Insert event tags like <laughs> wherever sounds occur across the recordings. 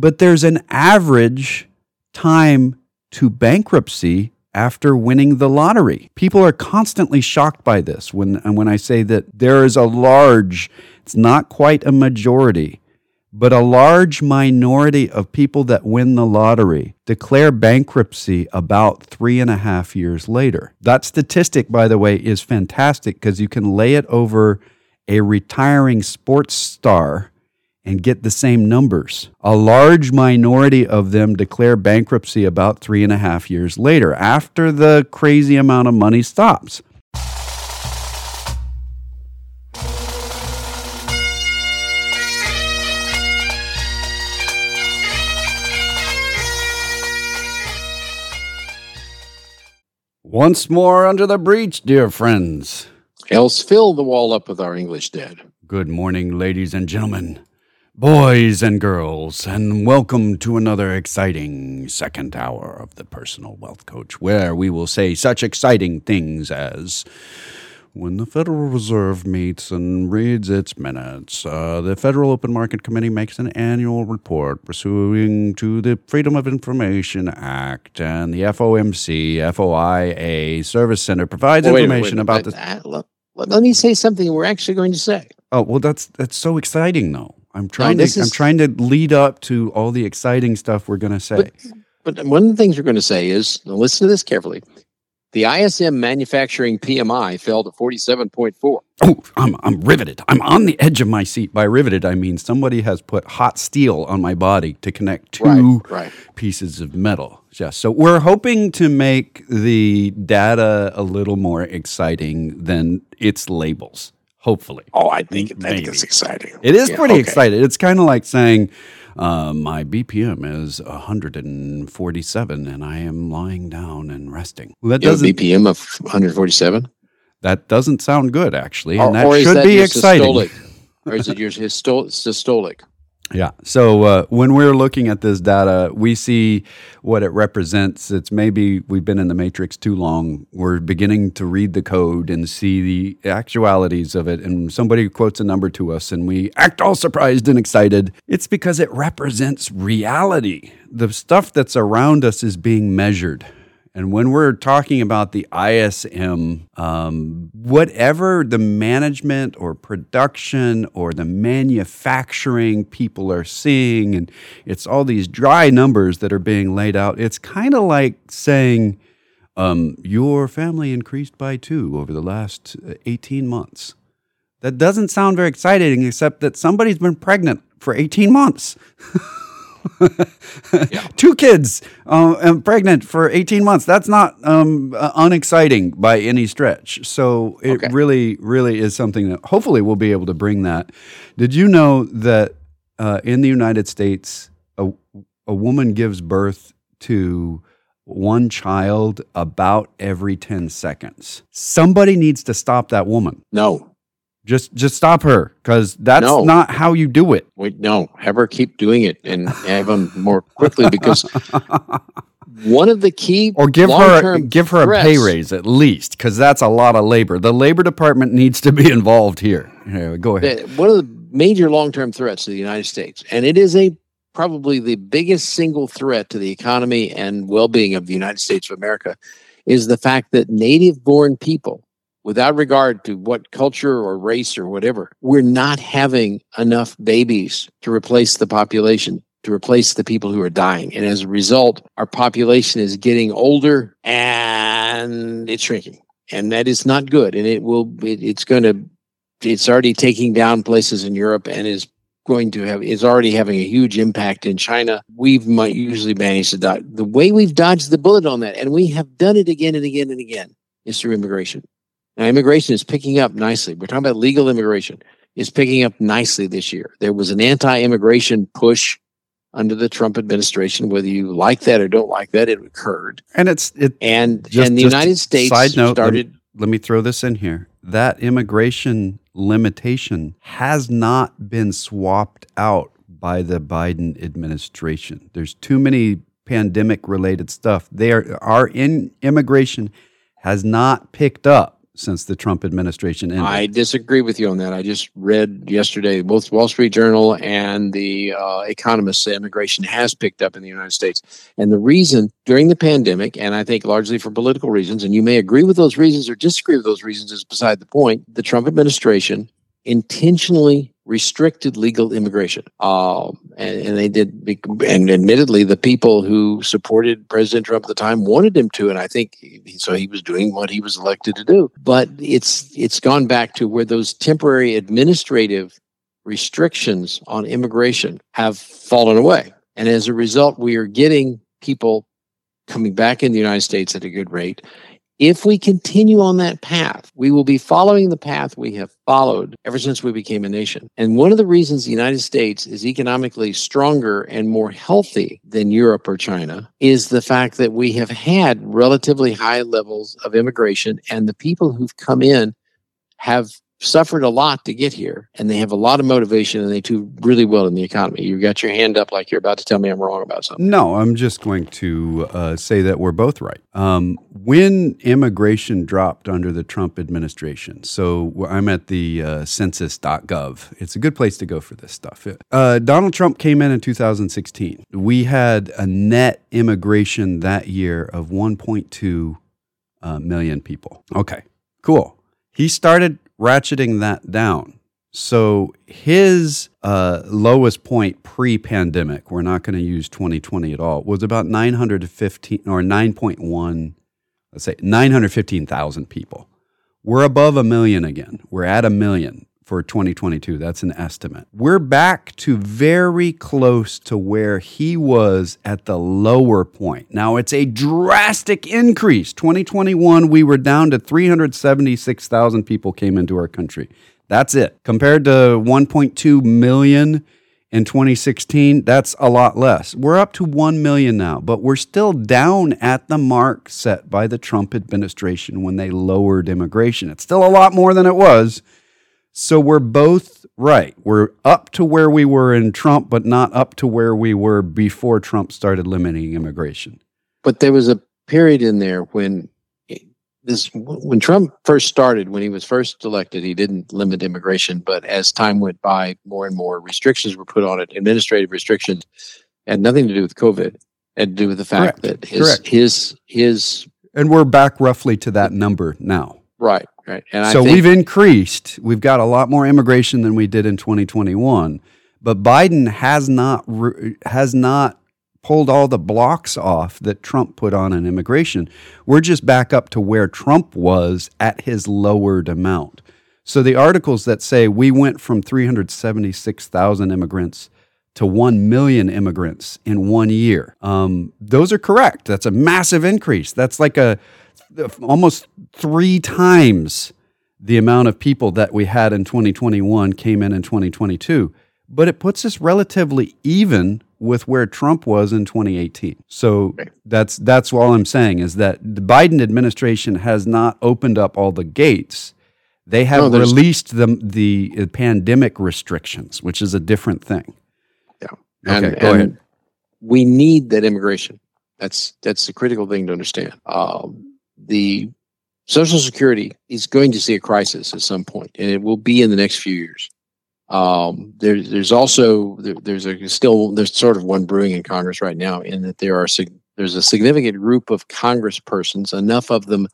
but there's an average time to bankruptcy after winning the lottery. People are constantly shocked by this when and when I say that there is a large, it's not quite a majority, but a large minority of people that win the lottery declare bankruptcy about three and a half years later. That statistic, by the way, is fantastic because you can lay it over a retiring sports star and get the same numbers. A large minority of them declare bankruptcy about three and a half years later, after the crazy amount of money stops. Once more under the breach, dear friends. Else fill the wall up with our English dead. Good morning, ladies and gentlemen, boys and girls, and welcome to another exciting second hour of the Personal Wealth Coach, where we will say such exciting things as when the Federal Reserve meets and reads its minutes, uh, the Federal Open Market Committee makes an annual report pursuing to the Freedom of Information Act, and the FOMC, FOIA Service Center provides Oh, wait information wait a about the. Uh, let, let- let me say something we're actually going to say. Oh well, that's that's so exciting though. I'm trying to this I'm trying to lead up to all the exciting stuff we're going to say. But, but one of the things we're going to say is listen to this carefully. The ISM manufacturing PMI fell to 47.4. Oh, I'm I'm riveted. I'm on the edge of my seat. By riveted, I mean somebody has put hot steel on my body to connect two Right, right. pieces of metal. Yes. So we're hoping to make the data a little more exciting than its labels. Hopefully. Oh, I think, I think it's exciting. It is Yeah, pretty okay. exciting. It's kind of like saying, uh, my BPM is 147 and I am lying down and resting. Well, that You doesn't BPM of 147? that doesn't sound good actually, Or, and that should that be exciting. systolic? Or is it your <laughs> systolic? Yeah. So uh, when we're looking at this data, we see what it represents. It's maybe we've been in the matrix too long. We're beginning to read the code and see the actualities of it. And somebody quotes a number to us and we act all surprised and excited. It's because it represents reality. The stuff that's around us is being measured. And when we're talking about the ISM, um, whatever the management or production or the manufacturing people are seeing, and it's all these dry numbers that are being laid out, it's kind of like saying, um, your family increased by two over the last uh, 18 months. That doesn't sound very exciting, except that somebody's been pregnant for 18 months. <laughs> <laughs> Two kids uh, and pregnant for 18 months. That's not um, uh, unexciting by any stretch. So it Okay. really, really is something that hopefully we'll be able to bring that. Did you know that uh, in the United States, a, a woman gives birth to one child about every 10 seconds? Somebody needs to stop that woman. No. Just, just stop her because that's No. not how you do it. Wait, no. Have her keep doing it and have them more quickly because <laughs> one of the key or give her give her a pay raise at least because that's a lot of labor the labor department needs to be <laughs> involved here Here, go ahead one of the major long-term threats to the United States, and it is a probably the biggest single threat to the economy and well-being of the United States of America, is the fact that native-born people, without regard to what culture or race or whatever, we're not having enough babies to replace the population. To replace the people who are dying. And as a result, our population is getting older and it's shrinking. And that is not good. And it will, it, it's going to it's already taking down places in Europe and is going to have is already having a huge impact in China. We've might usually managed to dodge the way we've dodged the bullet on that, and we have done it again and again and again, is through immigration. Now immigration is picking up nicely. We're talking about legal immigration is picking up nicely this year. There was an anti-immigration push under the Trump administration, whether you like that or don't like that, it occurred. and it's it And Just- and the United States side note, let me- started let me throw this in here that immigration limitation has not been swapped out by the biden administration there's too many pandemic related stuff there our in immigration has not picked up since the Trump administration ended. I disagree with you on that. I just read yesterday both Wall Street Journal and the uh, Economist say immigration has picked up in the United States. And the reason during the pandemic, and I think largely for political reasons, and you may agree with those reasons or disagree with those reasons, is beside the point. The Trump administration intentionally restricted legal immigration. Um, and, and, they did, and admittedly, the people who supported President Trump at the time wanted him to, and I think so. He was doing what he was elected to do. But it's it's gone back to where those temporary administrative restrictions on immigration have fallen away, and as a result, we are getting people coming back in the United States at a good rate if we continue on that path, we will be following the path we have followed ever since we became a nation. And one of the reasons the United States is economically stronger and more healthy than Europe or China is the fact that we have had relatively high levels of immigration, and the people who've come in have suffered a lot to get here and they have a lot of motivation and they do really well in the economy. You got your hand up like you're about to tell me I'm wrong about something. No, I'm just going to uh, say that we're both right. Um, when immigration dropped under the Trump administration, so I'm at the uh, census.gov. It's a good place to go for this stuff. Uh, Donald Trump came in in 2016. We had a net immigration that year of 1.2 uh, million people. Okay, cool. He started ratcheting that down. So his uh, lowest point pre-pandemic, we're not going to use 2020 at all, was about 915 or 9.1, let's say 915,000 people. We're above a million again. We're at a million for 2022. That's an estimate. We're back to very close to where he was at the lower point. Now, it's a drastic increase. 2021, we were down to 376,000 people came into our country. That's it. Compared to 1.2 million in 2016, that's a lot less. We're up to 1 million now, but we're still down at the mark set by the Trump administration when they lowered immigration. It's still a lot more than it was so we're both right. We're up to where we were in Trump, but not up to where we were before Trump started limiting immigration. But there was a period in there when this when Trump first started, when he was first elected, he didn't limit immigration. But as time went by, more and more restrictions were put on it. Administrative restrictions had nothing to do with COVID. Had to do with the fact Correct. that his Correct. his his and we're back roughly to that number now. Right. Right. And so we've increased. We've got a lot more immigration than we did in 2021. But Biden has not has not pulled all the blocks off that Trump put on in immigration. We're just back up to where Trump was at his lowered amount. So the articles that say we went from 376,000 immigrants to 1 million immigrants in one year, um, those are correct. That's a massive increase. That's like a almost three times the amount of people that we had in 2021 came in in 2022. But it puts us relatively even with where Trump was in 2018. So that's that's all I'm saying is that the Biden administration has not opened up all the gates. They have no, released the the pandemic restrictions, which is a different thing. Yeah. Okay, and, go and ahead. We need that immigration. That's that's the critical thing to understand. Um, the Social Security is going to see a crisis at some point, and it will be in the next few years. Um, there, there's also there, there's a still there's sort of one brewing in Congress right now, in that there are there's a significant group of Congresspersons, enough of them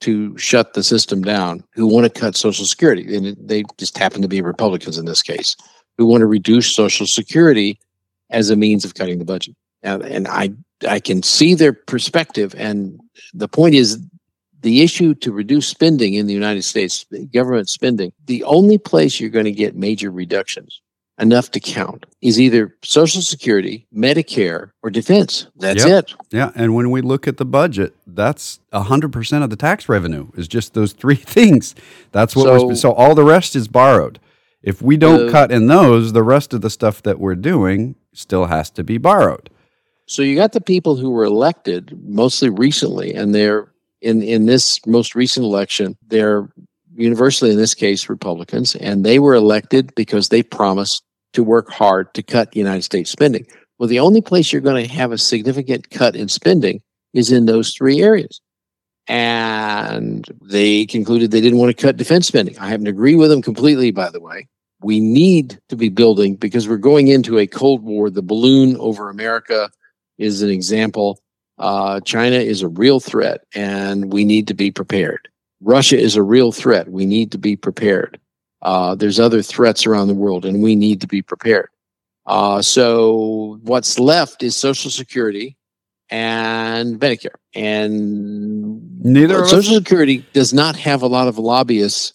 to shut the system down, who want to cut Social Security, and they just happen to be Republicans in this case, who want to reduce Social Security as a means of cutting the budget. And, and I I can see their perspective, and the point is the issue to reduce spending in the United States, government spending, the only place you're going to get major reductions enough to count is either Social Security, Medicare, or defense. That's yep. it. Yeah. And when we look at the budget, that's 100% of the tax revenue is just those three <laughs> things. That's what so, we're, so all the rest is borrowed. If we don't uh, cut in those, the rest of the stuff that we're doing still has to be borrowed. So you got the people who were elected mostly recently, and they're in in this most recent election, they're universally in this case Republicans, and they were elected because they promised to work hard to cut United States spending. Well, the only place you're going to have a significant cut in spending is in those three areas And they concluded they didn't want to cut defense spending. I happen to agree with them completely, by the way. We need to be building because we're going into a Cold War. The balloon over America is an example. Uh, China is a real threat, and we need to be prepared. Russia is a real threat. We need to be prepared. Uh, there's other threats around the world, and we need to be prepared. Uh, so what's left is Social Security and Medicare, and neither Social Security does not have a lot of lobbyists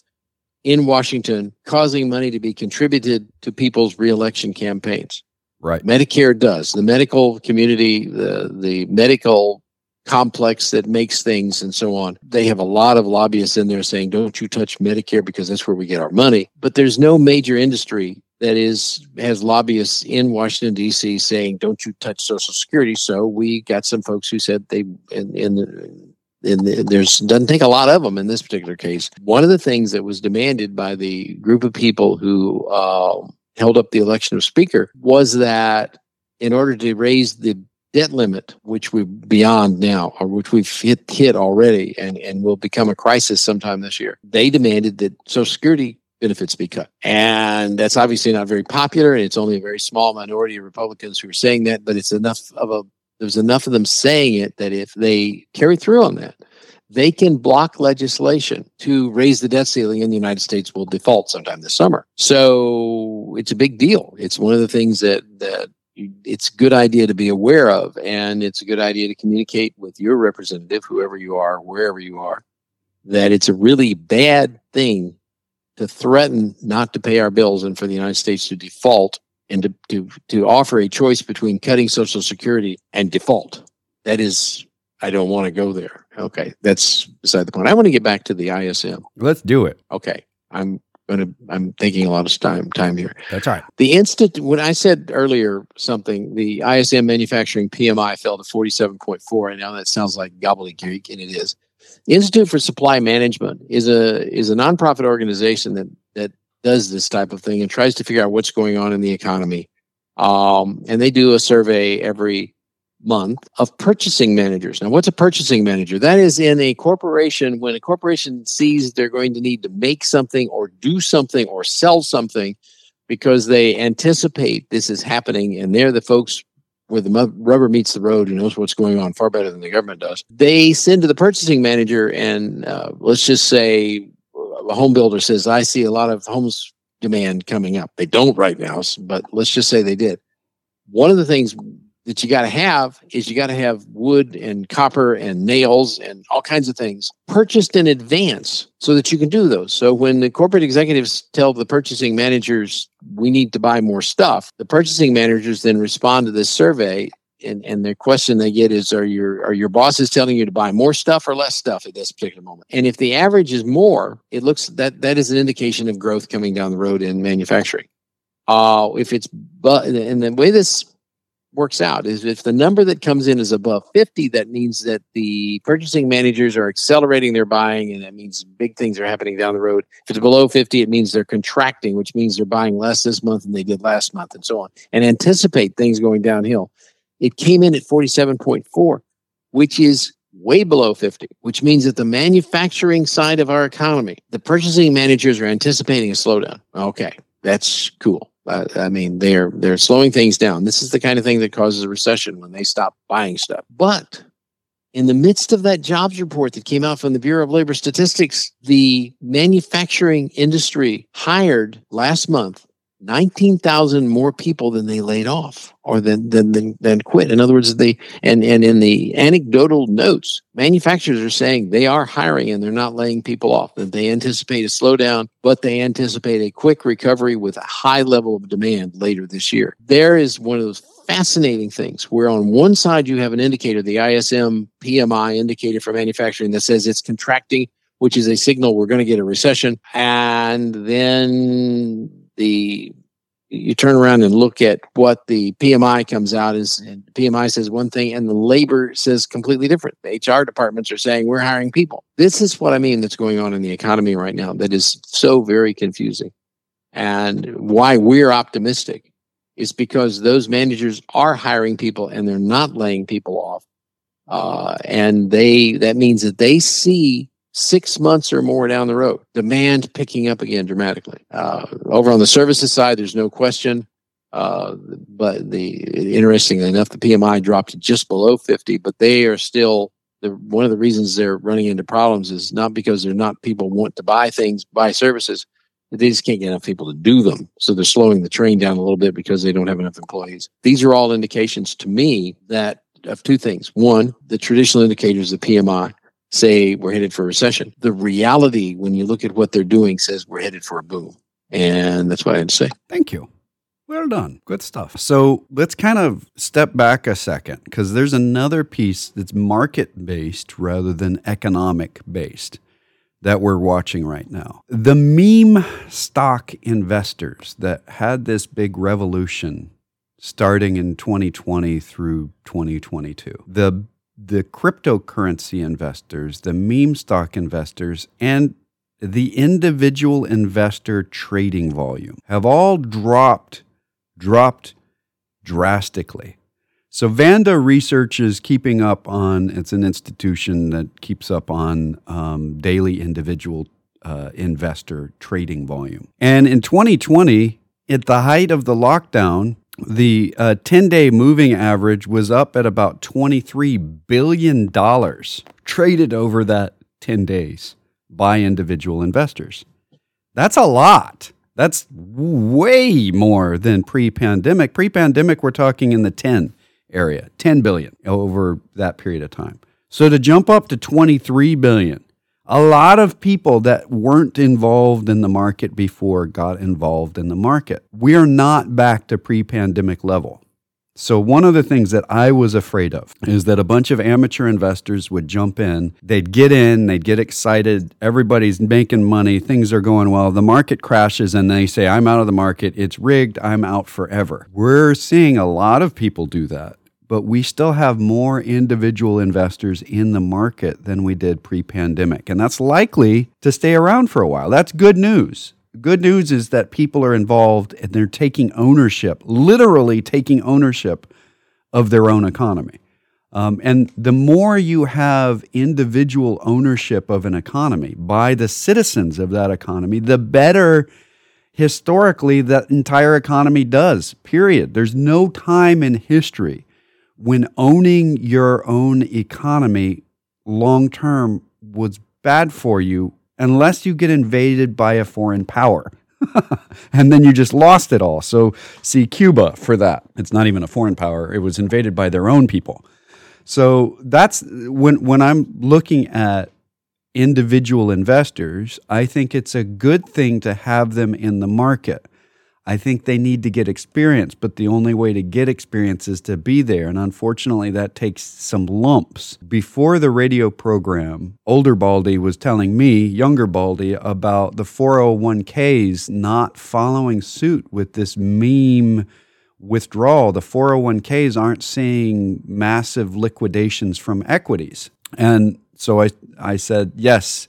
in Washington causing money to be contributed to people's reelection campaigns. Right. Medicare does. The medical community, the the medical complex that makes things and so on. They have a lot of lobbyists in there saying, don't you touch Medicare because that's where we get our money. But there's no major industry that is has lobbyists in Washington D.C. saying, "Don't you touch Social Security." So we got some folks who said they in the, in there's doesn't take a lot of them in this particular case. One of the things that was demanded by the group of people who uh, held up the election of speaker was that in order to raise the debt limit, which we're beyond now, or which we've hit, hit already and, and will become a crisis sometime this year. They demanded that Social Security benefits be cut. And that's obviously not very popular. And it's only a very small minority of Republicans who are saying that, but it's enough of a, there's enough of them saying it that if they carry through on that, they can block legislation to raise the debt ceiling in the United States will default sometime this summer. So it's a big deal. It's one of the things that, that it's a good idea to be aware of, and it's a good idea to communicate with your representative, whoever you are, wherever you are, that it's a really bad thing to threaten not to pay our bills and for the United States to default and to, to, to offer a choice between cutting Social Security and default. That is, I don't want to go there. Okay, that's beside the point. I want to get back to the ISM. Let's do it. Okay, I'm going to i'm thinking a lot of time time here that's right the instant when i said earlier something the ism manufacturing pmi fell to 47.4 and now that sounds like gobbledygook and it is The institute for supply management is a is a nonprofit organization that that does this type of thing and tries to figure out what's going on in the economy um, and they do a survey every month of purchasing managers. Now, what's a purchasing manager? That is in a corporation when a corporation sees they're going to need to make something or do something or sell something because they anticipate this is happening and they're the folks where the rubber meets the road who knows what's going on far better than the government does. They send to the purchasing manager and uh, let's just say a home builder says, I see a lot of homes demand coming up. They don't right now, but let's just say they did. One of the things that you got to have is you got to have wood and copper and nails and all kinds of things purchased in advance so that you can do those. So when the corporate executives tell the purchasing managers we need to buy more stuff, the purchasing managers then respond to this survey and, and the question they get is are your are your bosses telling you to buy more stuff or less stuff at this particular moment and if the average is more it looks that that is an indication of growth coming down the road in manufacturing uh if it's but and the way this works out is if the number that comes in is above 50 that means that the purchasing managers are accelerating their buying and that means big things are happening down the road. If it's below 50 it means they're contracting which means they're buying less this month than they did last month and so on and anticipate things going downhill. It came in at 47.4 which is way below 50 which means that the manufacturing side of our economy the purchasing managers are anticipating a slowdown. Okay that's cool uh, I mean, they're they're slowing things down. This is the kind of thing that causes a recession when they stop buying stuff. But in the midst of that jobs report that came out from the Bureau of Labor Statistics, the manufacturing industry hired last month 19,000 more people than they laid off or than, than, than, than quit. In other words, they, and, and in the anecdotal notes, manufacturers are saying they are hiring and they're not laying people off, that they anticipate a slowdown, but they anticipate a quick recovery with a high level of demand later this year. There is one of those fascinating things where on one side you have an indicator, the ISM PMI indicator for manufacturing that says it's contracting, which is a signal we're going to get a recession. And then the you turn around and look at what the PMI comes out is, and PMI says one thing, and the labor says completely different. The HR departments are saying we're hiring people. This is what I mean that's going on in the economy right now that is so very confusing. And why we're optimistic is because those managers are hiring people and they're not laying people off. Uh, and they that means that they see six months or more down the road demand picking up again dramatically. Uh, over on the services side, there's no question. Uh, but the interestingly enough, the PMI dropped just below 50, but they are still the one of the reasons they're running into problems is not because they're not people want to buy things, buy services. They just can't get enough people to do them. So they're slowing the train down a little bit because they don't have enough employees. These are all indications to me that of two things. One, the traditional indicators of PMI say we're headed for a recession. The reality, when you look at what they're doing, says we're headed for a boom. And that's what I had to say. Thank you. Well done. Good stuff. So let's kind of step back a second because there's another piece that's market based rather than economic based that we're watching right now. The meme stock investors that had this big revolution starting in 2020 through 2022. The the cryptocurrency investors, the meme stock investors, and the individual investor trading volume have all dropped dropped drastically. So Vanda Research is keeping up on. It's an institution that keeps up on um, daily individual uh, investor trading volume. And in 2020, at the height of the lockdown, the uh, 10 day moving average was up at about $23 billion traded over that 10 days by individual investors. That's a lot. That's way more than pre pandemic. Pre pandemic, we're talking in the 10 area, 10 billion over that period of time. So to jump up to 23 billion, a lot of people that weren't involved in the market before got involved in the market. We are not back to pre pandemic level. So, one of the things that I was afraid of is that a bunch of amateur investors would jump in, they'd get in, they'd get excited, everybody's making money, things are going well, the market crashes, and they say, I'm out of the market, it's rigged, I'm out forever. We're seeing a lot of people do that, but we still have more individual investors in the market than we did pre pandemic, and that's likely to stay around for a while. That's good news good news is that people are involved and they're taking ownership, literally taking ownership of their own economy. Um, and the more you have individual ownership of an economy by the citizens of that economy, the better historically that entire economy does, period. There's no time in history when owning your own economy long term was bad for you unless you get invaded by a foreign power. <laughs> and then you just lost it all. So, see Cuba for that. It's not even a foreign power, it was invaded by their own people. So, that's when, when I'm looking at individual investors, I think it's a good thing to have them in the market. I think they need to get experience, but the only way to get experience is to be there. And unfortunately, that takes some lumps. Before the radio program, older Baldy was telling me, younger Baldy, about the 401ks not following suit with this meme withdrawal. The 401ks aren't seeing massive liquidations from equities. And so I, I said, yes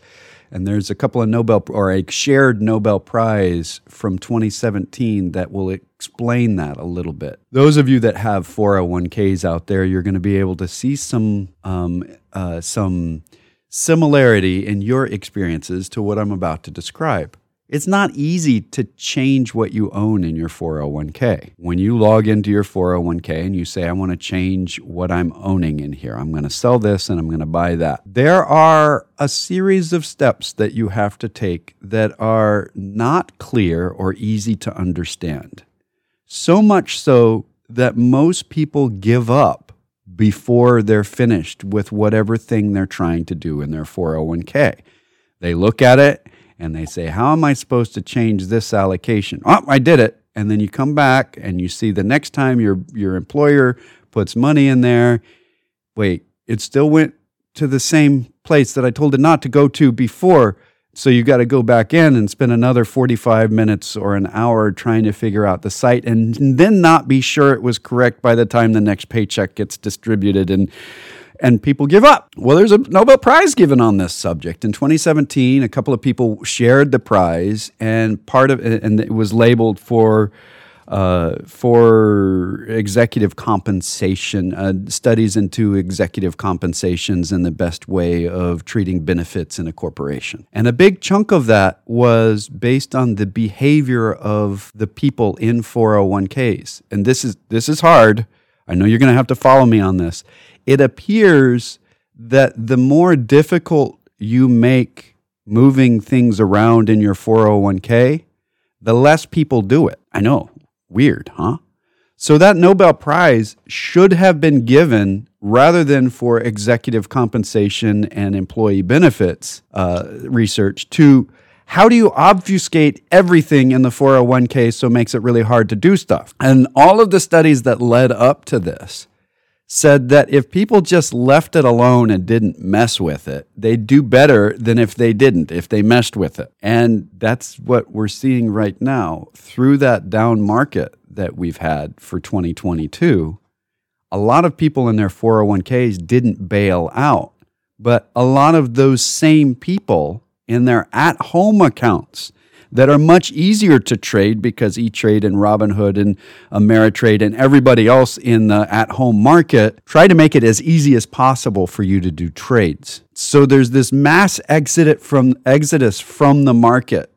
and there's a couple of Nobel or a shared Nobel Prize from 2017 that will explain that a little bit. Those of you that have 401ks out there, you're going to be able to see some um, uh, some similarity in your experiences to what I'm about to describe. It's not easy to change what you own in your 401k. When you log into your 401k and you say, I want to change what I'm owning in here, I'm going to sell this and I'm going to buy that, there are a series of steps that you have to take that are not clear or easy to understand. So much so that most people give up before they're finished with whatever thing they're trying to do in their 401k. They look at it and they say, How am I supposed to change this allocation? Oh, I did it. And then you come back and you see the next time your, your employer puts money in there, wait, it still went to the same place that I told it not to go to before. So you got to go back in and spend another 45 minutes or an hour trying to figure out the site and then not be sure it was correct by the time the next paycheck gets distributed. And and people give up. Well, there's a Nobel Prize given on this subject. In 2017, a couple of people shared the prize, and part of and it was labeled for uh, for executive compensation, uh, studies into executive compensations and the best way of treating benefits in a corporation. And a big chunk of that was based on the behavior of the people in 401ks. And this is this is hard. I know you're going to have to follow me on this. It appears that the more difficult you make moving things around in your 401k, the less people do it. I know Weird, huh? So that Nobel Prize should have been given rather than for executive compensation and employee benefits uh, research to how do you obfuscate everything in the 401k so makes it really hard to do stuff? And all of the studies that led up to this said that if people just left it alone and didn't mess with it, they'd do better than if they didn't, if they messed with it. And that's what we're seeing right now through that down market that we've had for 2022. A lot of people in their 401ks didn't bail out, but a lot of those same people in their at home accounts that are much easier to trade because E-Trade and Robinhood and Ameritrade and everybody else in the at-home market try to make it as easy as possible for you to do trades. So there's this mass exit from exodus from the market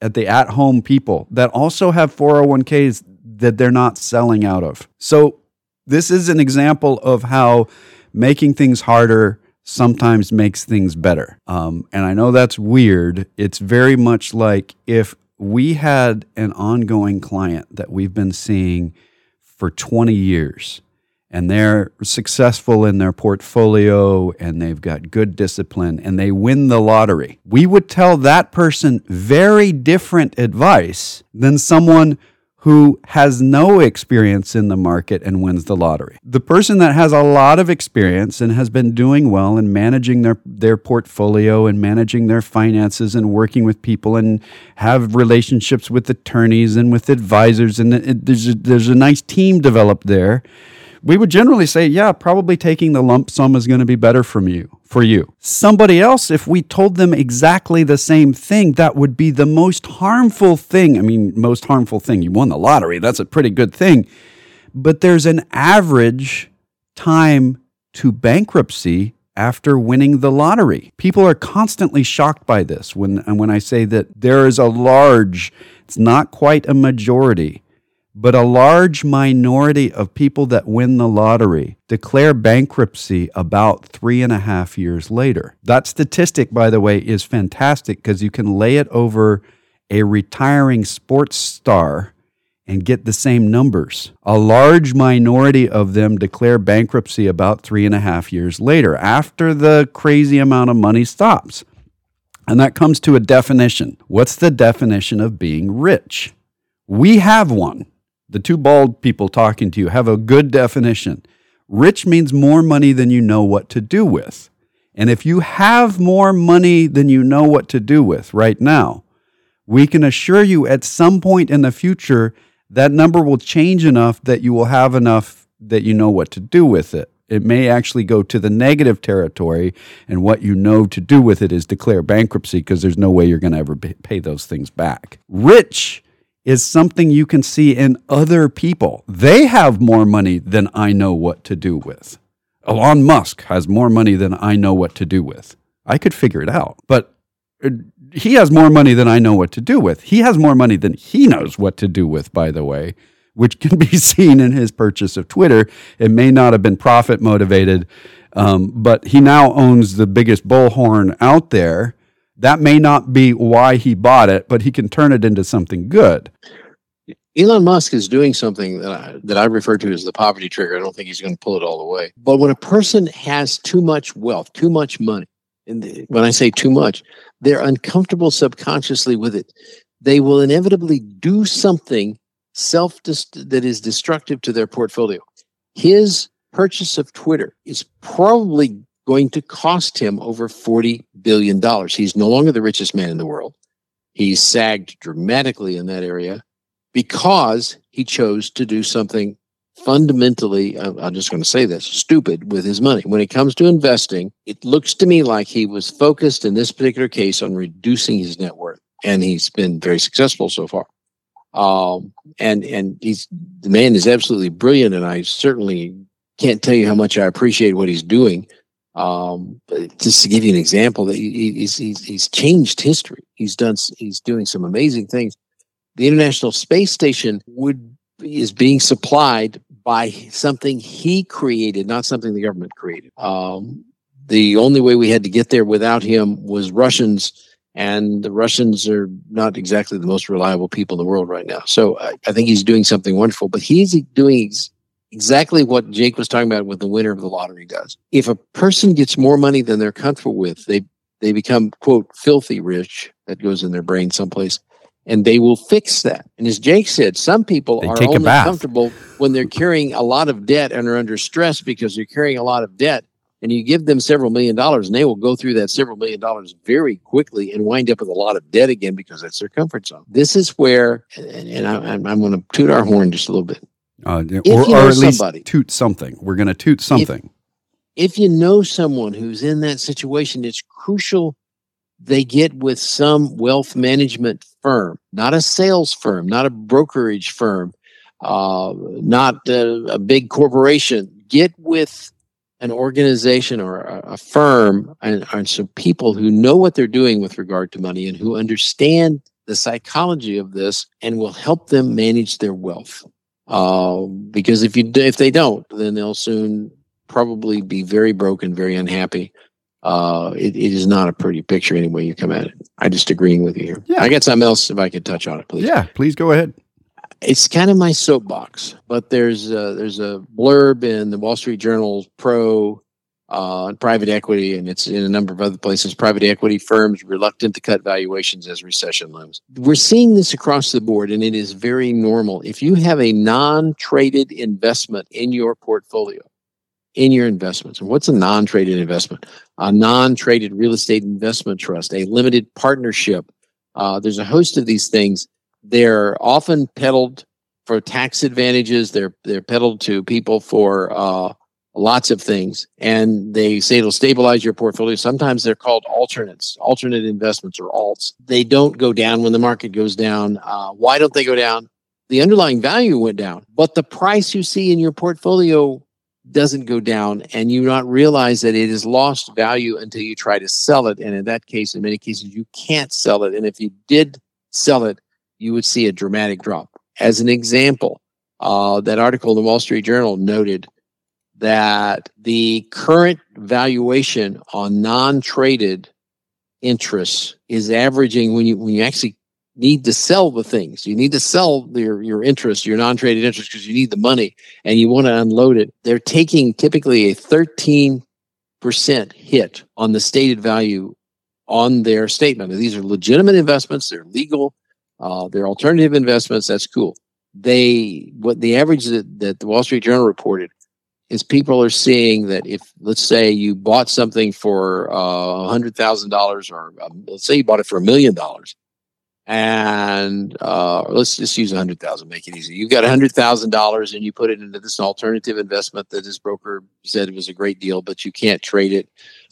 at the at-home people that also have 401ks that they're not selling out of. So this is an example of how making things harder sometimes makes things better. Um, and I know that's weird. It's very much like if we had an ongoing client that we've been seeing for 20 years and they're successful in their portfolio and they've got good discipline and they win the lottery, we would tell that person very different advice than someone who has no experience in the market and wins the lottery. The person that has a lot of experience and has been doing well in managing their, their portfolio and managing their finances and working with people and have relationships with attorneys and with advisors, and it, there's, a, there's a nice team developed there we would generally say, yeah, probably taking the lump sum is going to be better from you for you. Somebody else, if we told them exactly the same thing, that would be the most harmful thing. I mean, most harmful thing. You won the lottery. That's a pretty good thing. But there's an average time to bankruptcy after winning the lottery. People are constantly shocked by this when and when I say that there is a large, it's not quite a majority but a large minority of people that win the lottery declare bankruptcy about three and a half years later. That statistic, by the way, is fantastic because you can lay it over a retiring sports star and get the same numbers. A large minority of them declare bankruptcy about three and a half years later after the crazy amount of money stops. And that comes to a definition. What's the definition of being rich? We have one the two bald people talking to you have a good definition. Rich means more money than you know what to do with. And if you have more money than you know what to do with right now, we can assure you at some point in the future that number will change enough that you will have enough that you know what to do with it. It may actually go to the negative territory, and what you know to do with it is declare bankruptcy because there's no way you're going to ever pay those things back. Rich is something you can see in other people. They have more money than I know what to do with. Elon Musk has more money than I know what to do with. I could figure it out, but uh, he has more money than I know what to do with. He has more money than he knows what to do with, by the way, which <laughs> can be seen in his purchase of Twitter. It may not have been profit motivated, um, but he now owns the biggest bullhorn out there that may not be why he bought it, but he can turn it into something good. Elon Musk is doing something that I, that I refer to as the poverty trigger. I don't think he's going to pull it all the way. But when a person has too much wealth, too much money, and when I say too much, they're uncomfortable subconsciously with it. They will inevitably do something self that is destructive to their portfolio. His purchase of Twitter is probably going to cost him over $40 billion. He's no longer the richest man in the world. He's sagged dramatically in that area because he chose to do something fundamentally, I'm just going to say this, stupid with his money. When it comes to investing, it looks to me like he was focused in this particular case on reducing his net worth, and he's been very successful so far. Um, and and he's the man is absolutely brilliant, and I certainly can't tell you how much I appreciate what he's doing. Um, just to give you an example, that he, he's, he's he's changed history. He's done he's doing some amazing things. The International Space Station would is being supplied by something he created, not something the government created. Um, the only way we had to get there without him was Russians, and the Russians are not exactly the most reliable people in the world right now. So I, I think he's doing something wonderful, but he's doing exactly what Jake was talking about with the winner of the lottery does. If a person gets more money than they're comfortable with, they they become quote filthy rich. That goes in their brain someplace, and they will fix that. And as Jake said, some people They are only comfortable when they're carrying a lot of debt and are under stress because they're carrying a lot of debt. And you give them several million dollars, and they will go through that several million dollars very quickly and wind up with a lot of debt again because that's their comfort zone. This is where, and, and I, I'm, I'm going to toot our horn just a little bit. Uh, you or, know or at least somebody- toot something. We're going to toot something. if you know someone who's in that situation, it's crucial they get with some wealth management firm, not a sales firm, not a brokerage firm, uh, not a, a big corporation. Get with an organization or a, a firm and, and some people who know what they're doing with regard to money and who understand the psychology of this and will help them manage their wealth. Uh, because if you if they don't, then they'll soon probably be very broken, very unhappy. Uh, it, it is not a pretty picture any way you come at it. I just agreeing with you here. Yeah. I got something else if I could touch on it, please. Yeah, please go ahead. It's kind of my soapbox, but there's a, there's a blurb in the Wall Street Journal pro uh, private equity, and it's in a number of other places. Private equity firms reluctant to cut valuations as recession looms. We're seeing this across the board, and it is very normal. If you have a non-traded investment in your portfolio, in your investments, and what's a non-traded investment? A non-traded real estate investment trust, a limited partnership. Uh, there's a host of these things. They're often peddled for tax advantages. They're they're peddled to people for uh, lots of things, and they say it'll stabilize your portfolio. Sometimes they're called alternates, alternate investments or alts. They don't go down when the market goes down. Uh, why don't they go down? The underlying value went down, but the price you see in your portfolio doesn't go down, and you not realize that it has lost value until you try to sell it. And in that case, in many cases, you can't sell it. And if you did sell it, you would see a dramatic drop. As an example, uh, that article in the Wall Street Journal noted that the current valuation on non-traded interests is averaging when you when you actually need to sell the things you need to sell your your interest your non-traded interest because you need the money and you want to unload it they're taking typically a 13% hit on the stated value on their statement. These are legitimate investments they're legal uh, they're alternative investments that's cool. They what the average that, that the wall street journal reported is people are seeing that if let's say you bought something for uh, $100000 or um, let's say you bought it for a million dollars and uh, let's just use a hundred thousand, make it easy. You've got a hundred thousand dollars, and you put it into this alternative investment that this broker said was a great deal, but you can't trade it.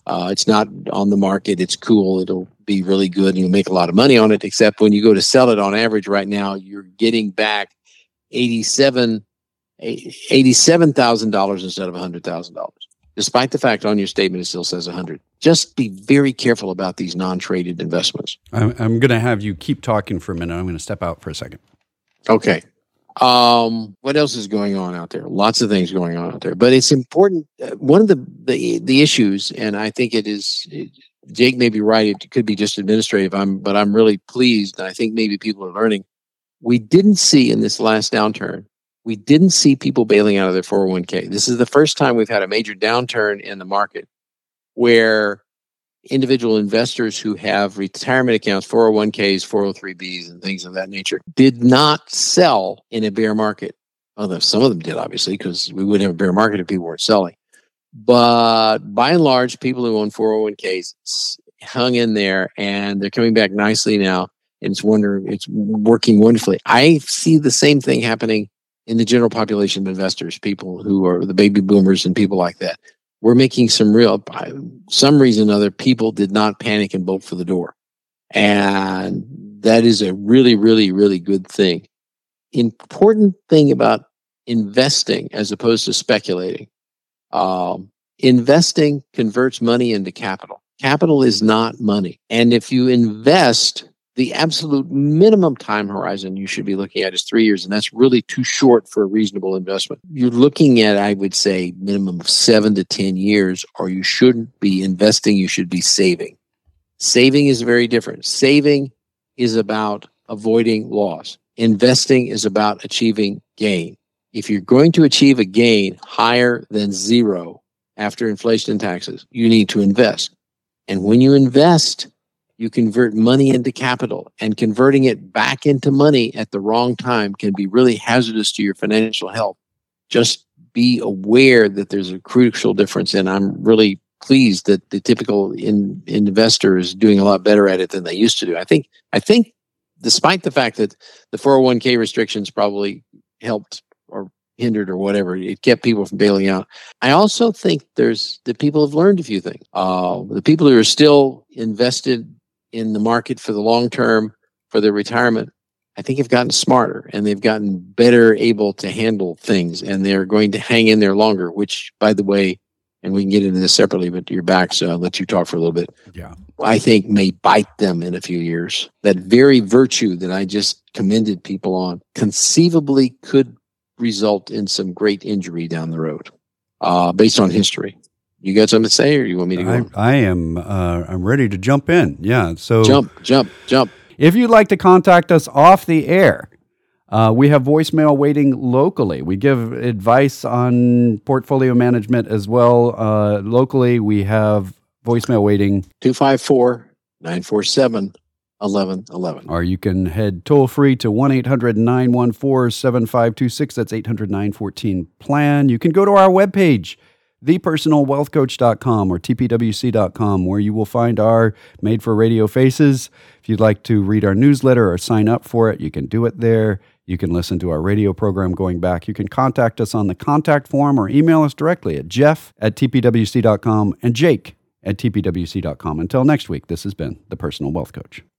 Uh, it's not on the market. It's cool. It'll be really good, and you'll make a lot of money on it. Except when you go to sell it, on average, right now, you're getting back eighty-seven, eighty-seven thousand dollars instead of a hundred thousand dollars. Despite the fact on your statement it still says a hundred. Just be very careful about these non-traded investments. I'm, I'm going to have you keep talking for a minute. I'm going to step out for a second. Okay. Um, what else is going on out there? Lots of things going on out there, but it's important. Uh, one of the, the the issues, and I think it is. It, Jake may be right. It could be just administrative. I'm, but I'm really pleased. And I think maybe people are learning. We didn't see in this last downturn. We didn't see people bailing out of their 401k. This is the first time we've had a major downturn in the market where individual investors who have retirement accounts, 401ks, 403bs, and things of that nature did not sell in a bear market. Although some of them did, obviously, because we wouldn't have a bear market if people weren't selling. But by and large, people who own 401ks hung in there and they're coming back nicely now. And it's wonder it's working wonderfully. I see the same thing happening in the general population of investors, people who are the baby boomers and people like that we're making some real some reason or other people did not panic and bolt for the door and that is a really really really good thing important thing about investing as opposed to speculating. Um, investing converts money into capital. Capital is not money. And if you invest, the absolute minimum time horizon you should be looking at is three years, and that's really too short for a reasonable investment. You're looking at, I would say, minimum of seven to 10 years, or you shouldn't be investing, you should be saving. Saving is very different. Saving is about avoiding loss, investing is about achieving gain. If you're going to achieve a gain higher than zero after inflation and taxes, you need to invest. And when you invest, you convert money into capital and converting it back into money at the wrong time can be really hazardous to your financial health. Just be aware that there's a crucial difference. And I'm really pleased that the typical in, investor is doing a lot better at it than they used to do. I think, I think despite the fact that the 401k restrictions probably helped or hindered or whatever. It kept people from bailing out. I also think there's that people have learned a few things. Uh, the people who are still invested in the market for the long term for their retirement, I think have gotten smarter and they've gotten better able to handle things and they're going to hang in there longer, which by the way, and we can get into this separately, but you're back, so I'll let you talk for a little bit. Yeah. I think may bite them in a few years. That very virtue that I just commended people on conceivably could result in some great injury down the road, uh, based on history. You got something to say, or you want me to go? I, I am. Uh, I'm ready to jump in. Yeah. So jump, jump, jump. If you'd like to contact us off the air, uh, we have voicemail waiting locally. We give advice on portfolio management as well. Uh, locally, we have voicemail waiting 254 947 1111. Or you can head toll free to 1 800 914 7526. That's 800 914 plan. You can go to our webpage thepersonalwealthcoach.com or tpwc.com, where you will find our Made for Radio Faces. If you'd like to read our newsletter or sign up for it, you can do it there. You can listen to our radio program going back. You can contact us on the contact form or email us directly at jeff at tpwc.com and jake at tpwc.com. Until next week, this has been The Personal Wealth Coach.